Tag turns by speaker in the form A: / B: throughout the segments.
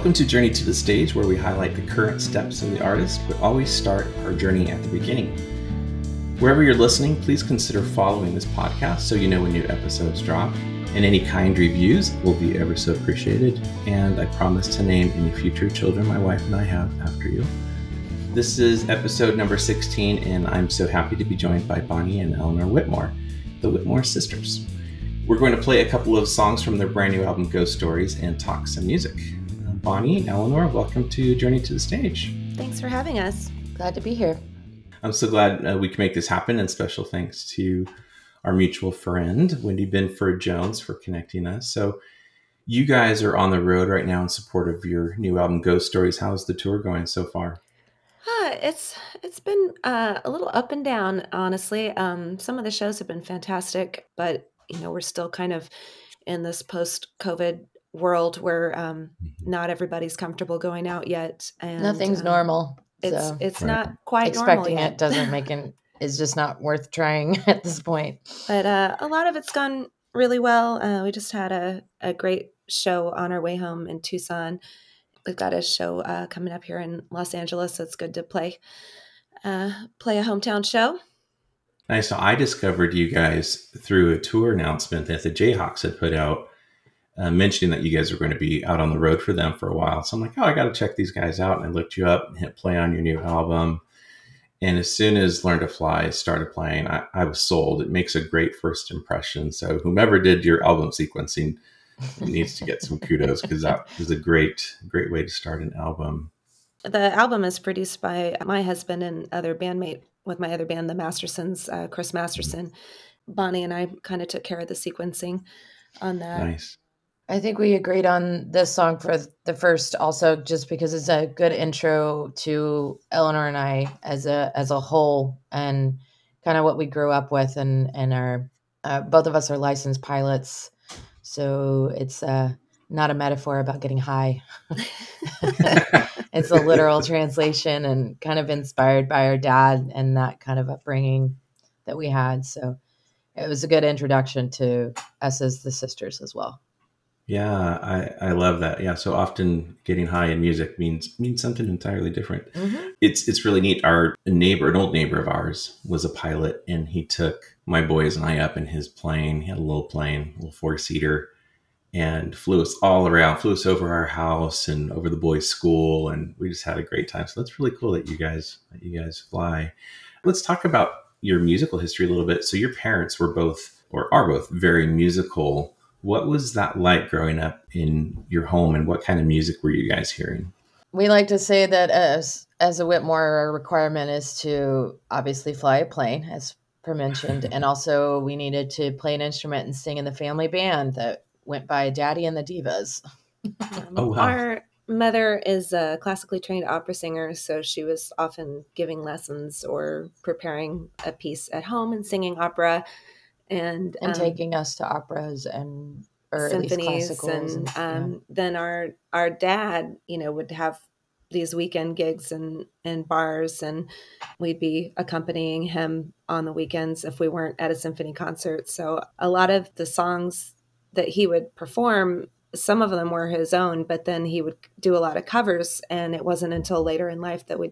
A: Welcome to Journey to the Stage, where we highlight the current steps of the artist, but always start our journey at the beginning. Wherever you're listening, please consider following this podcast so you know when new episodes drop. And any kind reviews will be ever so appreciated. And I promise to name any future children my wife and I have after you. This is episode number 16, and I'm so happy to be joined by Bonnie and Eleanor Whitmore, the Whitmore sisters. We're going to play a couple of songs from their brand new album, Ghost Stories, and talk some music. Bonnie, Eleanor, welcome to Journey to the Stage.
B: Thanks for having us.
C: Glad to be here.
A: I'm so glad uh, we can make this happen, and special thanks to our mutual friend, Wendy Binford Jones, for connecting us. So, you guys are on the road right now in support of your new album, Ghost Stories. How's the tour going so far?
B: Uh, it's it's been uh, a little up and down, honestly. Um, some of the shows have been fantastic, but you know we're still kind of in this post-COVID world where um, mm-hmm. not everybody's comfortable going out yet,
C: and nothing's um, normal.
B: It's so. it's right. not quite
C: expecting it doesn't make it, it is just not worth trying at this point.
B: But uh, a lot of it's gone really well. Uh, we just had a a great show on our way home in Tucson. We've got a show uh, coming up here in Los Angeles, so it's good to play uh, play a hometown show.
A: Nice. So I discovered you guys through a tour announcement that the Jayhawks had put out uh, mentioning that you guys are going to be out on the road for them for a while. So I'm like, oh, I got to check these guys out. And I looked you up and hit play on your new album. And as soon as Learn to Fly started playing, I, I was sold. It makes a great first impression. So whomever did your album sequencing needs to get some kudos because that was a great, great way to start an album.
B: The album is produced by my husband and other bandmate with my other band, the Mastersons, uh, Chris Masterson. Bonnie and I kind of took care of the sequencing on that.
A: Nice.
C: I think we agreed on this song for the first also just because it's a good intro to Eleanor and I as a as a whole and kind of what we grew up with and and our uh, both of us are licensed pilots so it's uh, not a metaphor about getting high. It's a literal translation and kind of inspired by our dad and that kind of upbringing that we had so it was a good introduction to us as the sisters as well
A: yeah, I, I love that. Yeah, so often getting high in music means means something entirely different. Mm-hmm. It's it's really neat. Our neighbor, an old neighbor of ours, was a pilot, and he took my boys and I up in his plane. He had a little plane, a little four seater, and flew us all around. Flew us over our house and over the boys' school, and we just had a great time. So that's really cool that you guys that you guys fly. Let's talk about your musical history a little bit. So your parents were both or are both very musical what was that like growing up in your home and what kind of music were you guys hearing?
C: We like to say that as as a Whitmore requirement is to obviously fly a plane, as per mentioned, and also we needed to play an instrument and sing in the family band that went by Daddy and the Divas.
B: Um, oh, wow. Our mother is a classically trained opera singer, so she was often giving lessons or preparing a piece at home and singing opera and
C: and um, taking us to operas and or
B: symphonies and, and um, yeah. then our our dad you know would have these weekend gigs and and bars and we'd be accompanying him on the weekends if we weren't at a symphony concert so a lot of the songs that he would perform some of them were his own but then he would do a lot of covers and it wasn't until later in life that we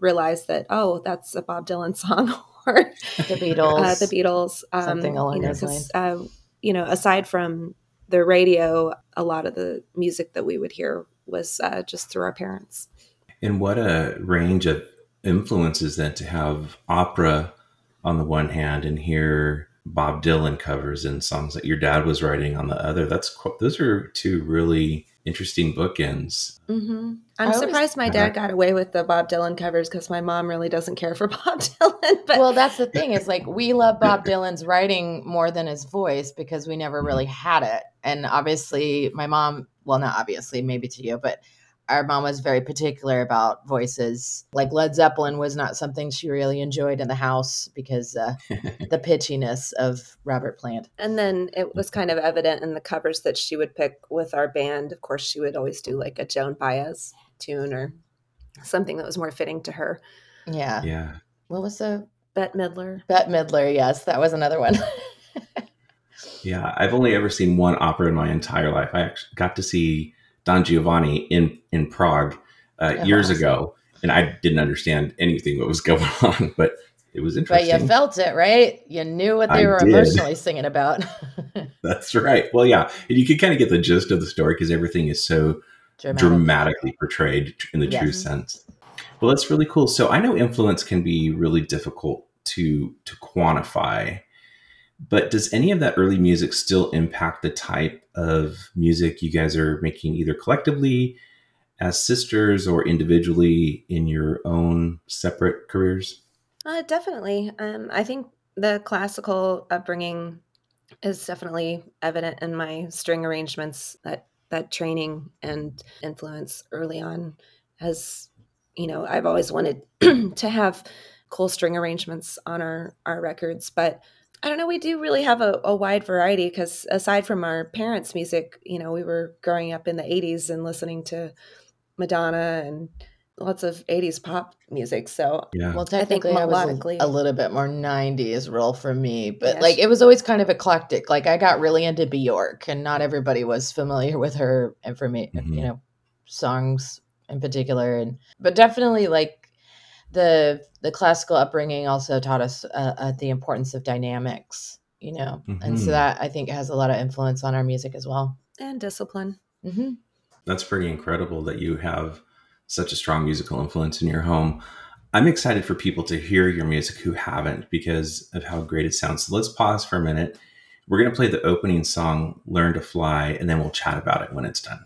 B: realized that oh that's a bob dylan song
C: the Beatles,
B: uh, the Beatles,
C: um, something along you know, those lines.
B: Uh, you know, aside from the radio, a lot of the music that we would hear was uh, just through our parents.
A: And what a range of influences then to have opera on the one hand and hear Bob Dylan covers and songs that your dad was writing on the other. That's those are two really interesting bookends.
B: Mm-hmm. I'm surprised my dad got away with the Bob Dylan covers because my mom really doesn't care for Bob Dylan.
C: But well, that's the thing is like we love Bob Dylan's writing more than his voice because we never really had it. And obviously, my mom, well, not obviously, maybe to you, but our mom was very particular about voices. Like Led Zeppelin was not something she really enjoyed in the house because uh, the pitchiness of Robert Plant.
B: And then it was kind of evident in the covers that she would pick with our band. Of course, she would always do like a Joan Baez tune or something that was more fitting to her.
C: Yeah.
A: Yeah.
C: What was the
B: Bette Midler?
C: Bette Midler, yes, that was another one.
A: yeah, I've only ever seen one opera in my entire life. I actually got to see Don Giovanni in in Prague uh, years ago, and I didn't understand anything what was going on, but it was interesting.
C: But you felt it, right? You knew what they I were did. emotionally singing about.
A: That's right. Well, yeah, and you could kind of get the gist of the story because everything is so Dramatic. dramatically portrayed in the yes. true sense. Well, that's really cool. So I know influence can be really difficult to to quantify, but does any of that early music still impact the type of music you guys are making, either collectively as sisters or individually in your own separate careers?
B: Uh, definitely. Um, I think the classical upbringing is definitely evident in my string arrangements. That that training and influence early on has, you know, I've always wanted to have cool string arrangements on our our records, but I don't know. We do really have a, a wide variety because aside from our parents' music, you know, we were growing up in the '80s and listening to Madonna and lots of 80s pop music. So
C: yeah. Well, technically, I, I was a, a, little bit more 90s role for me, but yes. like it was always kind of eclectic. Like I got really into Bjork, and not everybody was familiar with her information, mm-hmm. you know, songs in particular. And but definitely like the the classical upbringing also taught us uh, uh, the importance of dynamics, you know, mm-hmm. and so mm-hmm. that I think has a lot of influence on our music as well
B: and discipline.
C: Mm-hmm.
A: That's pretty incredible that you have such a strong musical influence in your home. I'm excited for people to hear your music who haven't because of how great it sounds. So let's pause for a minute. We're going to play the opening song, Learn to Fly, and then we'll chat about it when it's done.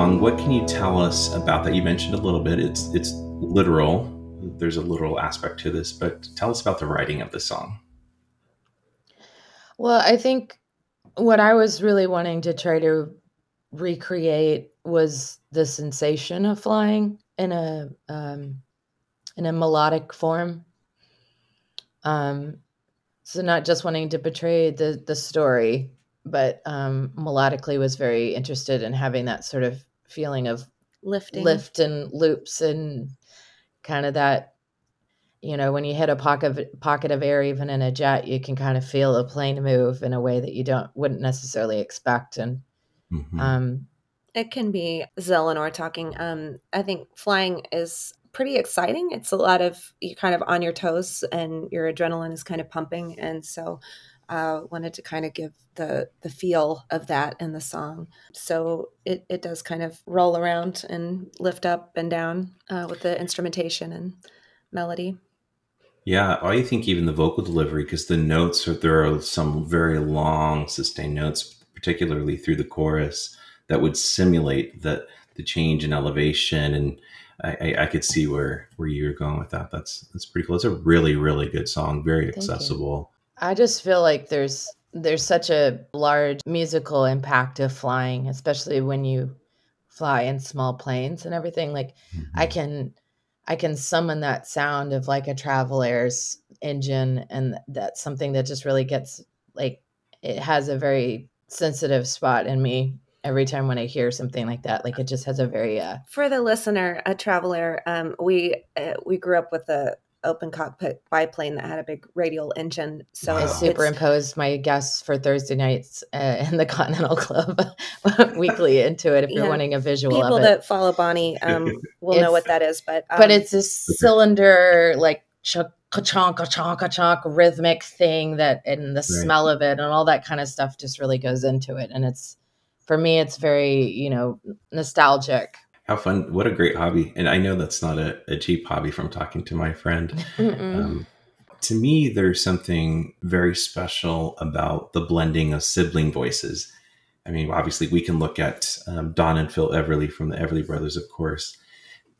A: Song. What can you tell us about that? You mentioned a little bit. It's it's literal. There's a literal aspect to this, but tell us about the writing of the song.
C: Well, I think what I was really wanting to try to recreate was the sensation of flying in a um, in a melodic form. Um, so not just wanting to portray the the story, but um, melodically was very interested in having that sort of feeling of
B: Lifting.
C: lift and loops and kind of that you know when you hit a pocket of, pocket of air even in a jet you can kind of feel a plane move in a way that you don't wouldn't necessarily expect and
A: Mhm.
C: um
B: It can be Zelenor talking. Um, I think flying is pretty exciting. It's a lot of you're kind of on your toes and your adrenaline is kind of pumping. And so uh wanted to kind of give the the feel of that in the song. So it, it does kind of roll around and lift up and down uh, with the instrumentation and melody.
A: Yeah, I think even the vocal delivery, because the notes are there are some very long sustained notes, particularly through the chorus, that would simulate the the change in elevation, and I, I, could see where where you're going with that. That's that's pretty cool. It's a really really good song, very
C: you.
A: accessible.
C: I just feel like there's there's such a large musical impact of flying especially when you fly in small planes and everything like I
A: Mhm.
C: can I can summon that sound of like a Travel Air's engine and that's something that just really gets like it has a very sensitive spot in me every time when I hear something like that like it just has a very uh
B: For the listener, a Travel Air, um, we uh, we grew up with a open cockpit biplane that had a big radial engine. So
A: Wow.
C: I superimposed my guests for Thursday nights uh, in the Continental Club weekly into it if you're
B: Yeah.
C: wanting a visual
B: people
C: of it.
B: that follow Bonnie um, will know what that is. But um,
C: but it's a cylinder like chunk chonk chonk chonk rhythmic thing that and the smell of it and all that kind of stuff just really goes into it and it's for me it's very you know nostalgic
A: How fun! What a great hobby, and I know that's not a, a cheap hobby from talking to my friend. Um, to me, there's something very special about the blending of sibling voices. I mean, obviously, we can look at um, Don and Phil Everly from the Everly Brothers, of course,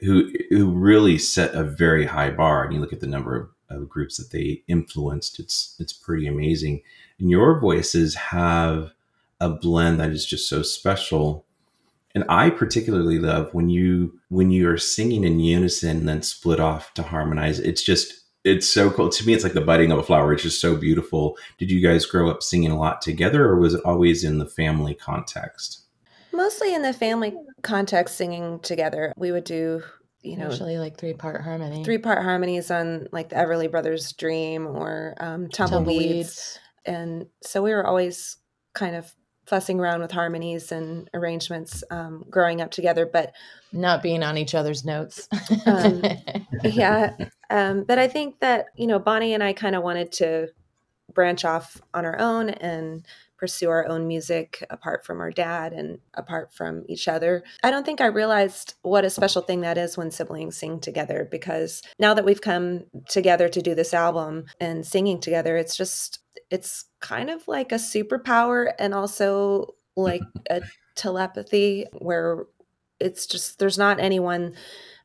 A: who who really set a very high bar. And you look at the number of, of groups that they influenced; it's it's pretty amazing. And your voices have a blend that is just so special. And I particularly love when you when you are singing in unison and then split off to harmonize. It's just it's so cool. To me, it's like the budding of a flower. It's just so beautiful. Did you guys grow up singing a lot together, or was it always in the family context?
B: mostly in the family context, singing together. We would do, you know,
C: usually like three part harmony
B: three part harmonies on like the Everly Brothers' Dream or um, Tumbleweeds. And so we were always kind of fussing around with harmonies and arrangements um, growing up together. But
C: not being on each other's notes
B: Um, yeah um, but i think that you know bonnie and i kind of wanted to branch off on our own and pursue our own music apart from our dad and apart from each other. I don't think i realized what a special thing that is when siblings sing together because now that we've come together to do this album and singing together it's just it's kind of like a superpower and also like a telepathy where it's just there's not anyone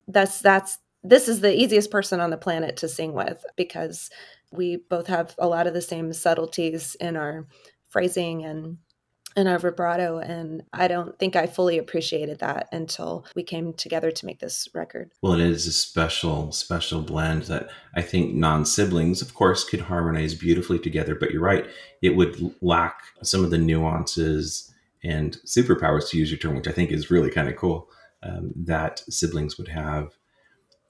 B: that's that's this is the easiest person on the planet to sing with because we both have a lot of the same subtleties in our phrasing and and our vibrato and i don't think i fully appreciated that until we came together to make this record
A: Well, it is a special, special blend that I think non siblings, of course, could harmonize beautifully together. But you're right, it would lack some of the nuances and superpowers, to use your term, which I think is really kind of cool, um, that siblings would have.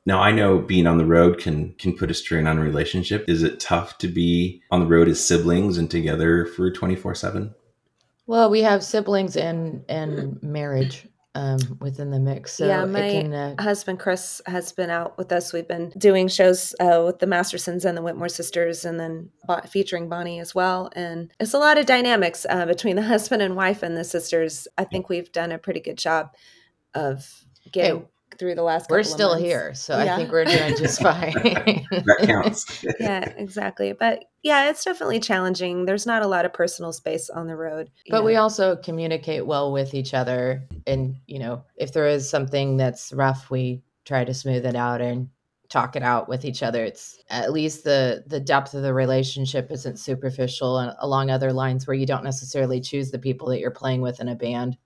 A: Now, I know being on the road can can put a strain on a relationship. Is it tough to be on the road as siblings and together for 24 7?
C: well we have siblings and and marriage um within the mix. So
B: Yeah,
C: it
B: my
C: can, uh,
B: husband chris has been out with us. We've been doing shows uh, with the mastersons and the whitmore sisters and then Bo- featuring bonnie as well. And it's a lot of dynamics uh, between the husband and wife and the sisters. I think we've done a pretty good job of getting through the last.
C: We're still
B: months.
C: here, so yeah. I think we're doing just fine. that
B: counts. yeah, exactly. But yeah, it's definitely challenging. There's not a lot of personal space on the road.
C: But know. we also communicate well with each other, and you know, if there is something that's rough, we try to smooth it out and talk it out with each other it's at least the the depth of the relationship isn't superficial and along other lines where you don't necessarily choose the people that you're playing with in a band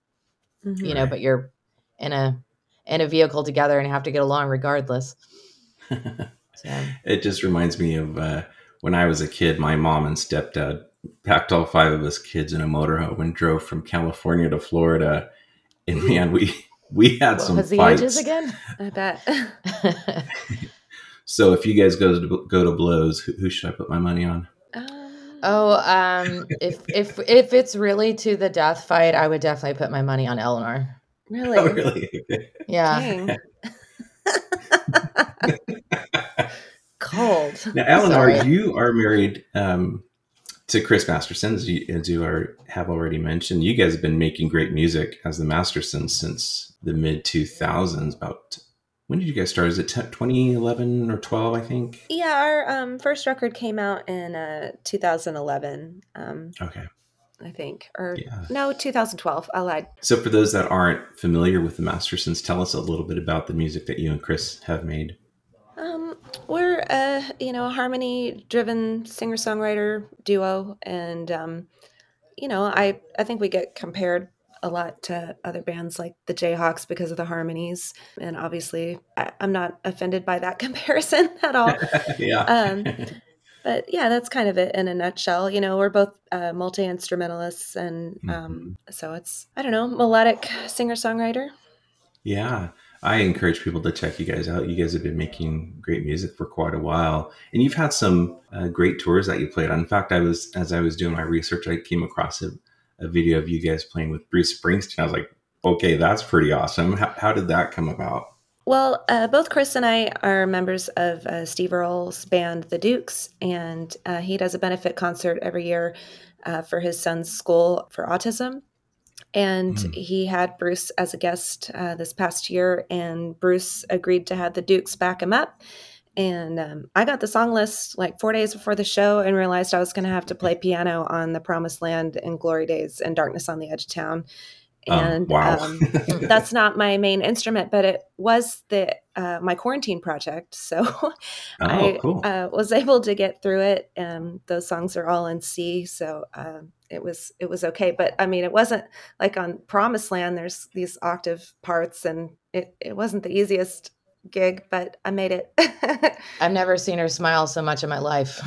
C: mm-hmm. you know but you're in a in a vehicle together and have to get along regardless
A: so. it just reminds me of uh, when i was a kid my mom and stepdad packed all five of us kids in a motorhome and drove from california to florida and man we we had what some was fights. the ages
B: again i bet
A: so if you guys go to go to blows who, who should i put my money on
C: Oh, um, if if if it's really to the death fight, I would definitely put my money on Eleanor.
B: Really? Oh,
A: really?
C: Yeah.
B: Cold.
A: Now, Eleanor, Sorry. you are married um, to Chris Masterson, as you, as you are, have already mentioned. You guys have been making great music as the Mastersons since the mid 2000s, about when did you guys start? Is it 2011 or 12, I think?
B: Yeah, our um, first record came out in uh, 2011. Um,
A: okay.
B: I think, or yeah. no, 2012. I lied.
A: So, for those that aren't familiar with the Mastersons, tell us a little bit about the music that you and Chris have made.
B: Um, we're a you know a harmony-driven singer-songwriter duo, and um, you know I I think we get compared a lot to other bands like the Jayhawks because of the harmonies. And obviously, I, am not offended by that comparison at all.
A: yeah. Um,
B: but yeah, that's kind of it in a nutshell. You know, we're both uh, multi instrumentalists, and um, mm-hmm. so it's I don't know melodic singer songwriter.
A: Yeah, I encourage people to check you guys out. You guys have been making great music for quite a while, and you've had some uh, great tours that you played on. In fact, I was as I was doing my research, I came across a a video of you guys playing with Bruce Springsteen. I was like, okay, that's pretty awesome. How, how did that come about?
B: Well, uh, both Chris and I are members of uh, Steve Earle's band, The Dukes, and uh, he does a benefit concert every year uh, for his son's school for autism. And mm. he had Bruce as a guest uh, this past year, and Bruce agreed to have the Dukes back him up. And um, I got the song list like four days before the show and realized I was going to have to play piano on The Promised Land and Glory Days and Darkness on the Edge of Town. Oh, and wow. um, that's not my main instrument, but it was the uh, my quarantine project. So oh, I cool. uh, was able to get through it. And those songs are all in C, so uh, it was it was okay. But I mean, it wasn't like on Promised Land. There's these octave parts, and it it wasn't the easiest gig, but I made it.
C: I've never seen her smile so much in my life.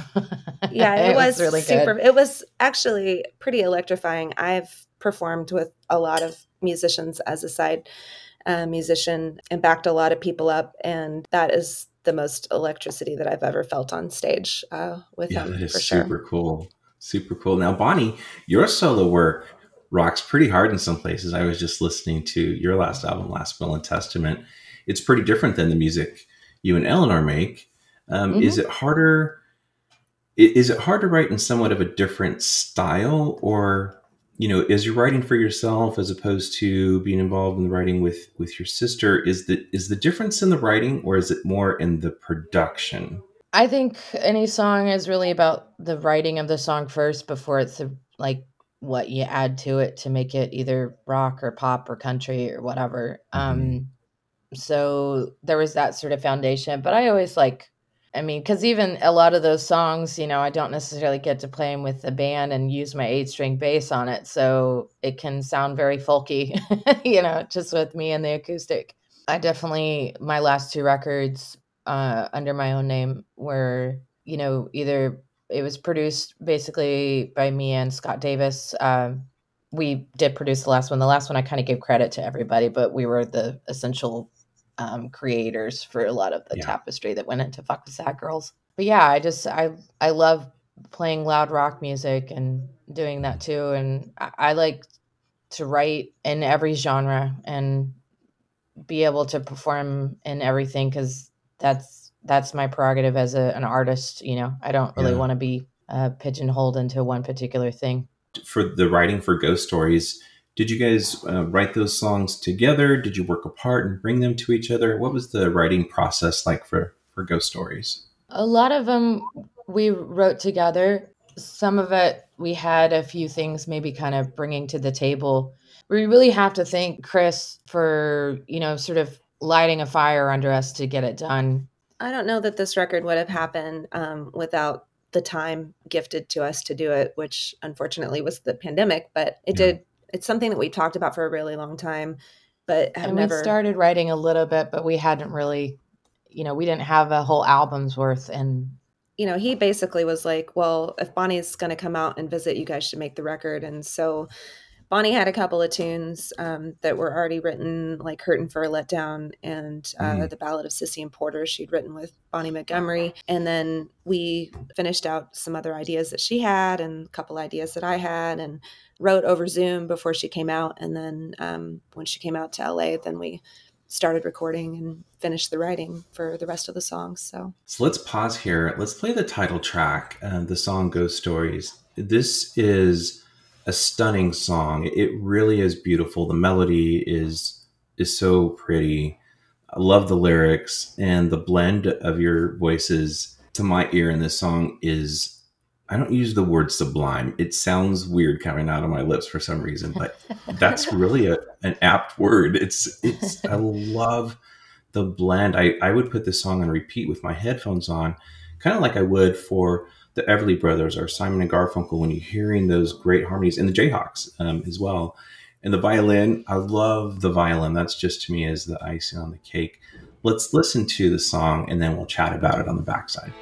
B: yeah, it, it was, was, really super. Good. It was actually pretty electrifying. I've performed with a lot of musicians as a side uh, musician and backed a lot of people up, and that is the most electricity that I've ever felt on stage uh, with them.
A: yeah,
B: him.
A: That is super sure. cool. Super cool. Now, Bonnie, your solo work rocks pretty hard in some places. I was just listening to your last album, Last Will and Testament it's pretty different than the music you and Eleanor make. Um, mm-hmm. Is it harder? Is it hard to write in somewhat of a different style, or you know, is you're writing for yourself as opposed to being involved in the writing with with your sister? Is the is the difference in the writing, or is it more in the production?
C: I think any song is really about the writing of the song first before it's the, like what you add to it to make it either rock or pop or country or whatever. Mm-hmm. Um, so there was that sort of foundation but i always like i mean because even a lot of those songs you know i don't necessarily get to play them with the band and use my eight string bass on it so it can sound very folky you know just with me and the acoustic i definitely my last two records uh, under my own name were you know either it was produced basically by me and scott davis um, we did produce the last one. The last one I kind of gave credit to everybody, but we were the essential um, creators for a lot of the yeah. tapestry that went into Fuck the Sad Girls. But yeah, I just I I love playing loud rock music and doing that too. And I, I like to write in every genre and be able to perform in everything because that's that's my prerogative as a, an artist. You know, I don't really yeah. want to be uh, pigeonholed into one particular thing.
A: For the writing for Ghost Stories, Did you guys uh, write those songs together? Did you work apart and bring them to each other? What was the writing process like for for Ghost Stories?
C: A lot of them we wrote together. Some of it we had a few things maybe kind of bringing to the table. We really have to thank Chris for, you know, sort of lighting a fire under us to get it done.
B: I don't know that this record would have happened um, without the time gifted to us to do it, which unfortunately was the pandemic, but it yeah. did. It's something that we talked about for a really long time, but
C: and
B: never
C: we started writing a little bit, but we hadn't really, you know, we didn't have a whole album's worth. And
B: you know, he basically was like, "Well, if Bonnie's going to come out and visit, you guys should make the record." And so Bonnie had a couple of tunes um, that were already written, like "Hurtin' for a Letdown" and uh, mm. "The Ballad of Sissy and Porter." She'd written with Bonnie Montgomery, and then we finished out some other ideas that she had, and a couple ideas that I had, and wrote over Zoom before she came out. And then um, when she came out to LA, then we started recording and finished the writing for the rest of the songs. So,
A: so let's pause here. Let's play the title track, uh, the song "Ghost Stories." This is a stunning song. It really is beautiful. The melody is is so pretty. I love the lyrics and the blend of your voices to my ear in this song is I don't use the word sublime. It sounds weird coming out of my lips for some reason, but that's really a, an apt word. It's it's I love the blend. I, I would put this song on repeat with my headphones on, kind of like I would for the Everly Brothers or Simon and Garfunkel when you're hearing those great harmonies and the Jayhawks um, as well. And the violin, I love the violin. That's just to me is the icing on the cake. Let's listen to the song and then we'll chat about it on the backside.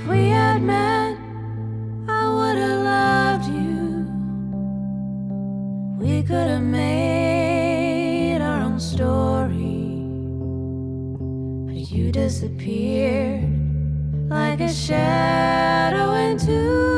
D: If we had met, I would have loved you. We could have made story. But you disappeared like a shadow into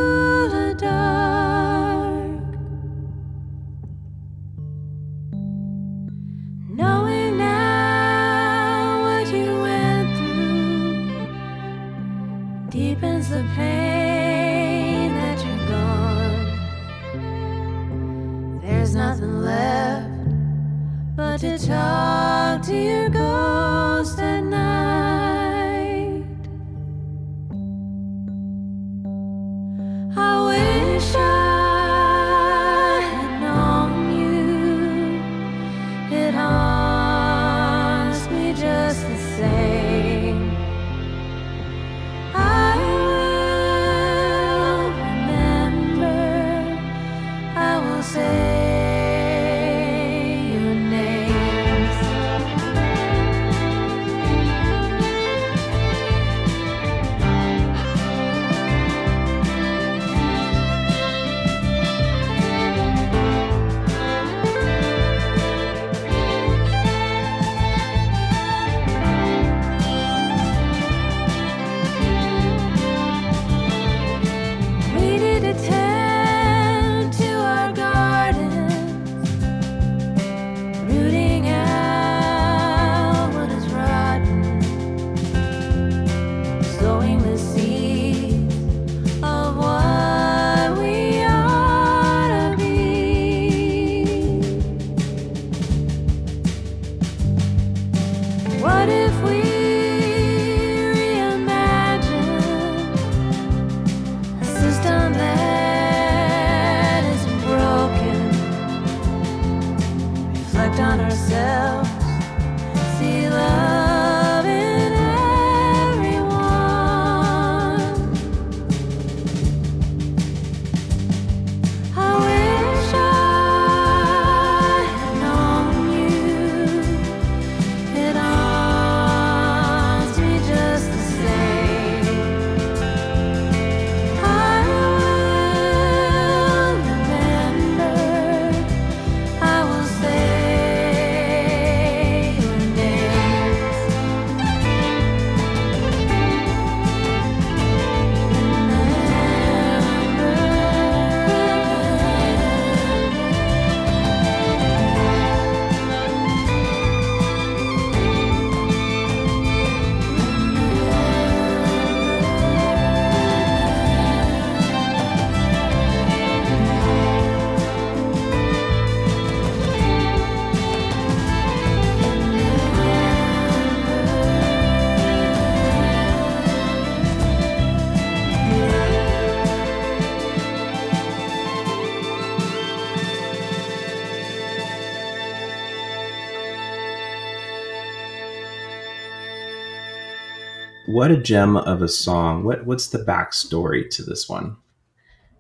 D: what
A: a gem of a song. What what's the backstory to this one?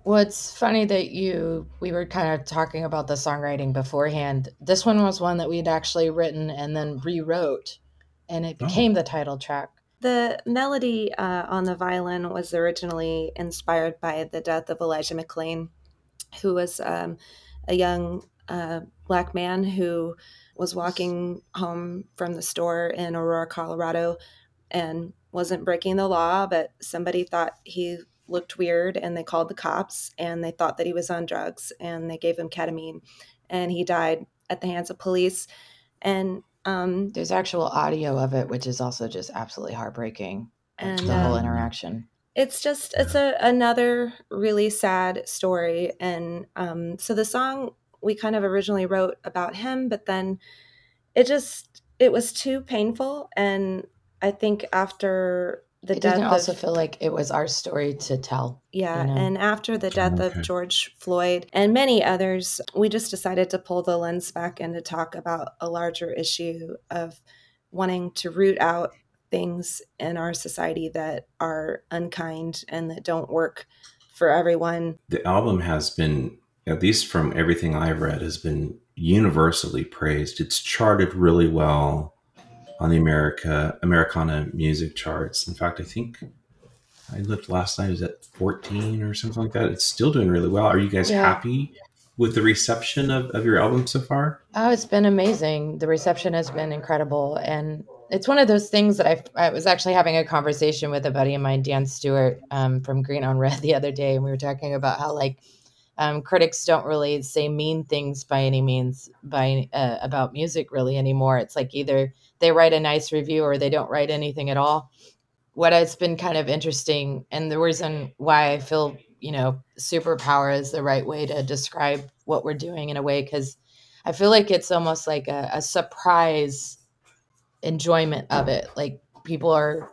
C: Well, it's funny that you we were kind of talking about the songwriting beforehand. This one was one that we'd actually written and then rewrote, and it
A: Oh.
C: became the title track.
B: The melody uh, on the violin was originally inspired by the death of Elijah McClain, who was um, a young uh, black man who was walking home from the store in Aurora, Colorado, and wasn't breaking the law, but somebody thought he looked weird and they called the cops and they thought that he was on drugs and they gave him ketamine and he died at the hands of police. And um,
C: There's actual audio of it, which is also just absolutely heartbreaking.
B: And,
C: the whole
B: um,
C: interaction.
B: it's just it's a another really sad story and um so the song we kind of originally wrote about him but then it just it was too painful and i think after the
C: it
B: death
C: didn't also
B: of
C: feel like it was our story to tell.
B: yeah
C: you know?
B: and after the death
A: Okay.
B: of george floyd and many others we just decided to pull the lens back and to talk about a larger issue of wanting to root out things in our society that are unkind and that don't work for everyone
A: The album has been, at least from everything I've read, has been universally praised. It's charted really well on the America Americana music charts. In fact, I think I looked last night. It was at 14 or something like that. It's still doing really well. Are you guys
C: Yeah.
A: happy with the reception of, of your album so far?
C: Oh, it's been amazing. The reception has been incredible. And it's one of those things that I, I was actually having a conversation with a buddy of mine, Dan Stuart um, from Green on Red, the other day. And we were talking about how, like, um, critics don't really say mean things by any means by uh, about music really anymore. It's like either they write a nice review or they don't write anything at all. What has been kind of interesting, and the reason why I feel you know superpower is the right way to describe what we're doing in a way, because I feel like it's almost like a, a surprise enjoyment of it. Like people are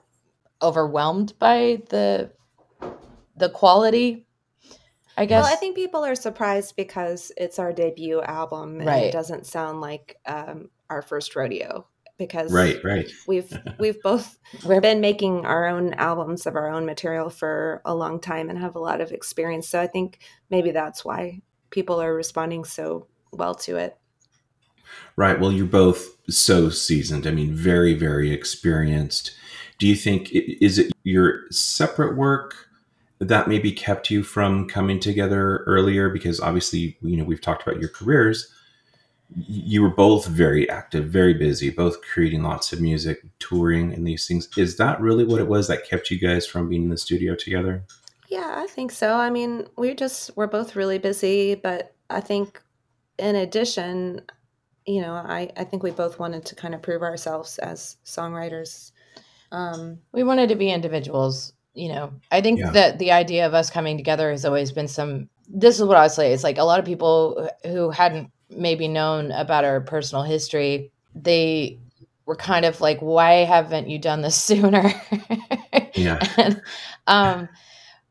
C: overwhelmed by the the quality. I guess.
B: Well, I think people are surprised because it's our debut album and
C: Right.
B: it doesn't sound like um, our first rodeo because
A: Right, right.
B: we've we've both
C: we're
B: been making our own albums of our own material for a long time and have a lot of experience. So I think maybe that's why people are responding so well to it.
A: Right. Well, you're both so seasoned. I mean, very, very experienced. Do you think is it your separate work that maybe kept you from coming together earlier? Because obviously, you know, we've talked about your careers. Y- You were both very active, very busy, both creating lots of music, touring, and these things. Is that really what it was that kept you guys from being in the studio together?
B: Yeah, I think so. I mean, we're just we're both really busy, but I think in addition, you know, I I think we both wanted to kind of prove ourselves as songwriters. Um,
C: we wanted to be individuals you know i think
A: Yeah.
C: that the idea of us coming together has always been some this is what i would say it's like a lot of people who hadn't maybe known about our personal history they were kind of like why haven't you done this sooner
A: Yeah.
C: and, um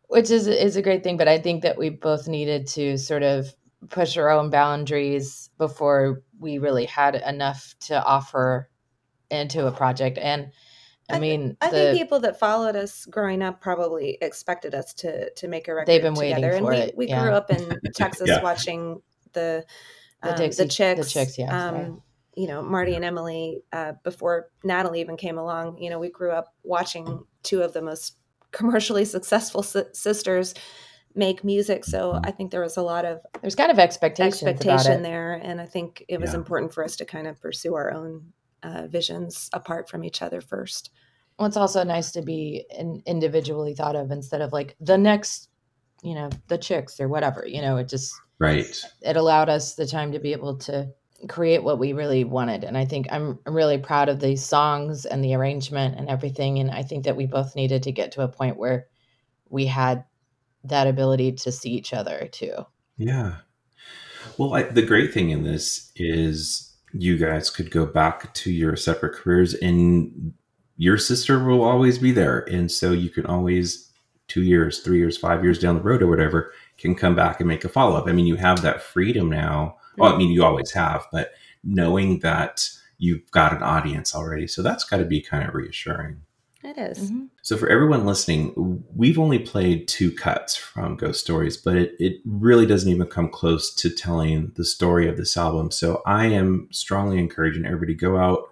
C: which is is a great thing but i think that we both needed to sort of push our own boundaries before we really had enough to offer into a project and i,
B: I
C: mean
B: I
C: the-
B: think people that followed us growing up probably expected us to to make a record
C: They've been waiting
B: together.
C: for
B: and we,
C: it,
B: we
C: yeah.
B: grew up in Texas
A: Yeah.
B: watching the
C: The
B: um,
C: Dixie-
B: the
C: the
B: chicks,
C: Chicks, yeah,
B: um,
C: right.
B: you know Marty and Emily uh, before Natalie even came along. You know, we grew up watching two of the most commercially successful si- sisters make music. So I think there was a lot of
C: there's kind of expectations about
B: expectation there, and I think it was
A: Yeah.
B: important for us to kind of pursue our own uh, visions apart from each other first.
C: Well, it's also nice to be in, individually thought of instead of like the next, you know, the chicks or whatever. You know, it just
A: Right.
C: it allowed us the time to be able to create what we really wanted. And I think I'm, really proud of the songs and the arrangement and everything. And I think that we both needed to get to a point where we had that ability to see each other too.
A: Yeah. Well, I, the great thing in this is you guys could go back to your separate careers and your sister will always be there. And so you can always, two years, three years, five years down the road or whatever, can come back and make a follow up. I mean, you have that freedom now. Well, I mean, you always have, but knowing that you've got an audience already. So that's got to be kind of reassuring.
B: It is.
C: Mhm.
A: So, for everyone listening, we've only played two cuts from Ghost Stories, but it, it really doesn't even come close to telling the story of this album. So, I am strongly encouraging everybody to go out,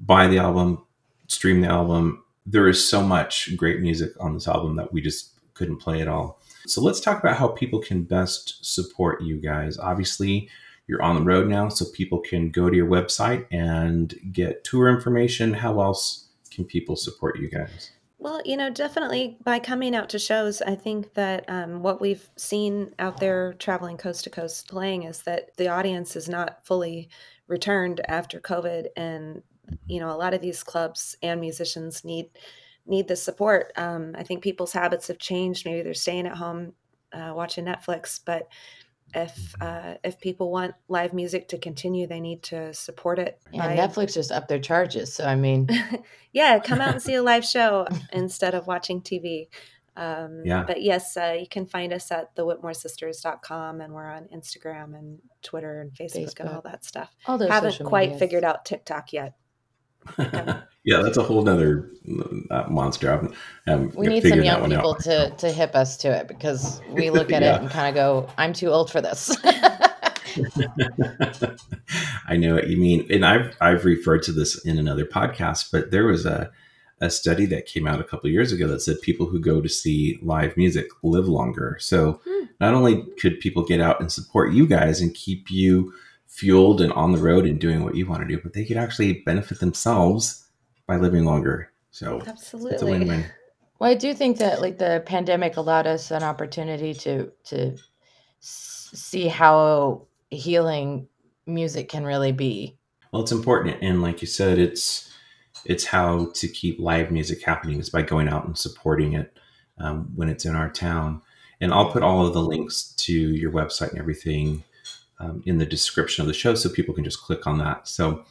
A: buy the album, stream the album. There is so much great music on this album that we just couldn't play it all. So, let's talk about how people can best support you guys. Obviously, you're on the road now, so people can go to your website and get tour information. How else can people support you guys?
B: Well, you know, definitely by coming out to shows, I think that um, what we've seen out there traveling coast to coast playing is that the audience is not fully returned after COVID, and you know, a lot of these clubs and musicians need need the support. Um, I think people's habits have changed. Maybe they're staying at home uh, watching Netflix, but if uh, if people want live music to continue, they need to support it.
C: Yeah,
B: by-
C: Netflix just upped their charges. So I mean,
B: yeah, come out and see a live show instead of watching TV. Um,
A: Yeah.
B: But yes, uh, you can find us at thewhitmoresisters.com and we're on Instagram and Twitter and Facebook, and all that stuff.
C: all those
B: Haven't quite
C: medias.
B: figured out TikTok yet.
A: yeah, that's a whole nother uh, monster. I haven't
C: We need some young people
A: out.
C: to to hip us to it because we look at
A: Yeah.
C: it and kind of go, "I'm too old for this."
A: I know what you mean, and I've I've referred to this in another podcast, but there was a a study that came out a couple of years ago that said people who go to see live music live longer. So
B: Hmm.
A: not only could people get out and support you guys and keep you fueled and on the road and doing what you want to do, but they could actually benefit themselves by living longer. So absolutely, it's a win-win.
C: well, I do think that like the pandemic allowed us an opportunity to to see how healing music can really be.
A: Well, it's important, and like you said, it's it's how to keep live music happening is by going out and supporting it um, when it's in our town. And I'll put all of the links to your website and everything um, in the description of the show, so people can just click on that. So,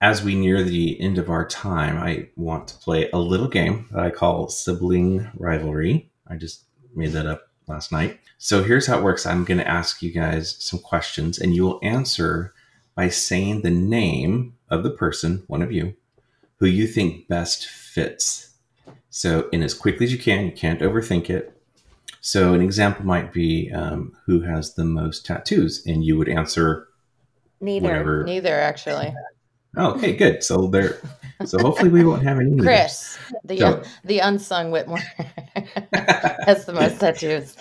A: as we near the end of our time, I want to play a little game that I call sibling rivalry. I just made that up last night. So here's how it works. I'm going to ask you guys some questions, and you will answer by saying the name of the person, one of you, who you think best fits. So, in as quickly as you can, you can't overthink it. So, an example might be um, who has the most tattoos, and you would answer
B: Neither.
A: whatever.
C: Neither actually.
A: Oh, okay, good. So there. So hopefully we won't have any. neithers.
C: Chris, the
A: So-
C: un- the unsung Whitmore, has the most tattoos.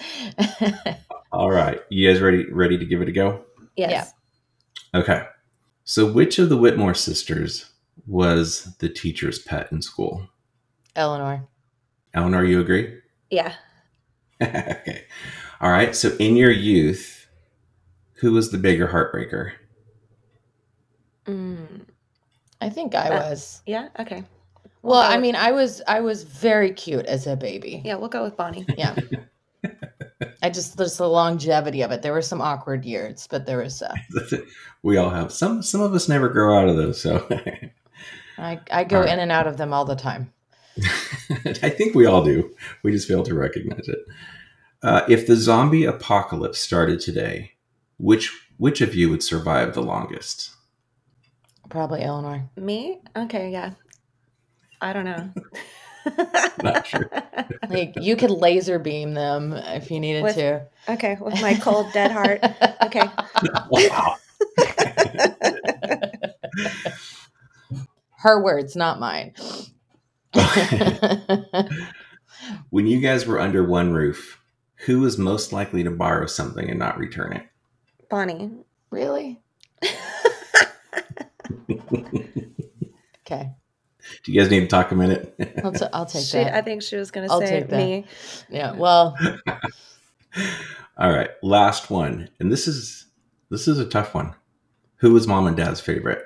A: All right, you guys ready? Ready to give it a go?
B: Yes.
A: Okay. So, which of the Whitmore sisters was the teacher's pet in school?
C: Eleanor.
A: Eleanor, you agree?
B: Yeah.
A: okay. All right. So, in your youth, who was the bigger heartbreaker?
B: Mm,
C: I think I
B: Uh,
C: was.
B: yeah. Okay.
C: Well, I
B: go-
C: mean, I was I was very cute as a baby.
B: Yeah, we'll go with Bonnie.
C: Yeah. I just there's the longevity of it. There were some awkward years, but there was uh,
A: we all have some. Some of us never grow out of those. So,
C: I I go
A: All right.
C: in and out of them all the time.
A: I think we all do. We just fail to recognize it. Uh, if the zombie apocalypse started today, which which of you would survive the longest?
C: Probably Eleanor.
B: Me? Okay. Yeah. I don't know.
A: Not sure.
C: Like you could laser beam them if you needed
B: With-
C: to.
B: okay. With my cold, dead heart. Okay.
A: wow.
C: Her words, not mine.
A: when you guys were under one roof, who was most likely to borrow something and not return it?
B: Bonnie.
C: really? Okay.
A: Do you guys need to talk a minute?
C: I'll, t- I'll take
B: She,
C: that.
B: I think she was going to say
C: take
B: me.
C: yeah. Well,
A: All right, last one, and this is this is a tough one. Who was mom and dad's favorite?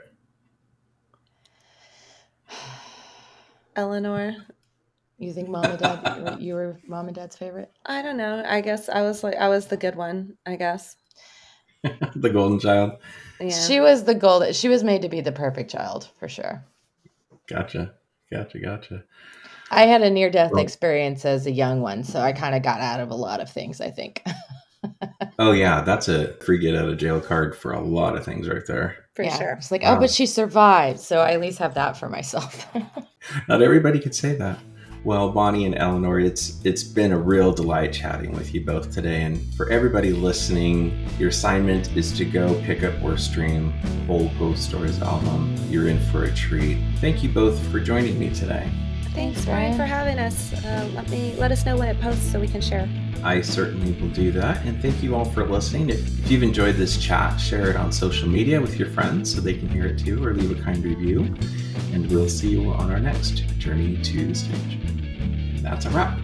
B: Eleanor.
C: you think mom and dad you were mom and dad's favorite?
B: I don't know. I guess I was like, I was the good one, I guess.
A: the golden child.
B: Yeah.
C: She was the gold. She was made to be the perfect child for sure.
A: Gotcha, gotcha, gotcha.
C: I had a near death
A: Well-
C: experience as a young one, so I kind of got out of a lot of things. I think.
A: Oh yeah, that's a free get out of jail card for a lot of things right there.
B: for
C: yeah.
B: sure.
C: It's like,
A: Wow.
C: oh, um, but she survived, so I at least have that for myself.
A: Not everybody could say that. Well, Bonnie and Eleanor, it's it's been a real delight chatting with you both today. And for everybody listening, your assignment is to go pick up or stream Old Ghost Stories album. You're in for a treat. Thank you both for joining me today.
B: Thanks, Brian, for having us. Uh, let me let us know when it posts so we can share.
A: I certainly will do that. And thank you all for listening. If, if you've enjoyed this chat, share it on social media with your friends so they can hear it too, or leave a kind review. And we'll see you on our next journey to the stage. That's a wrap.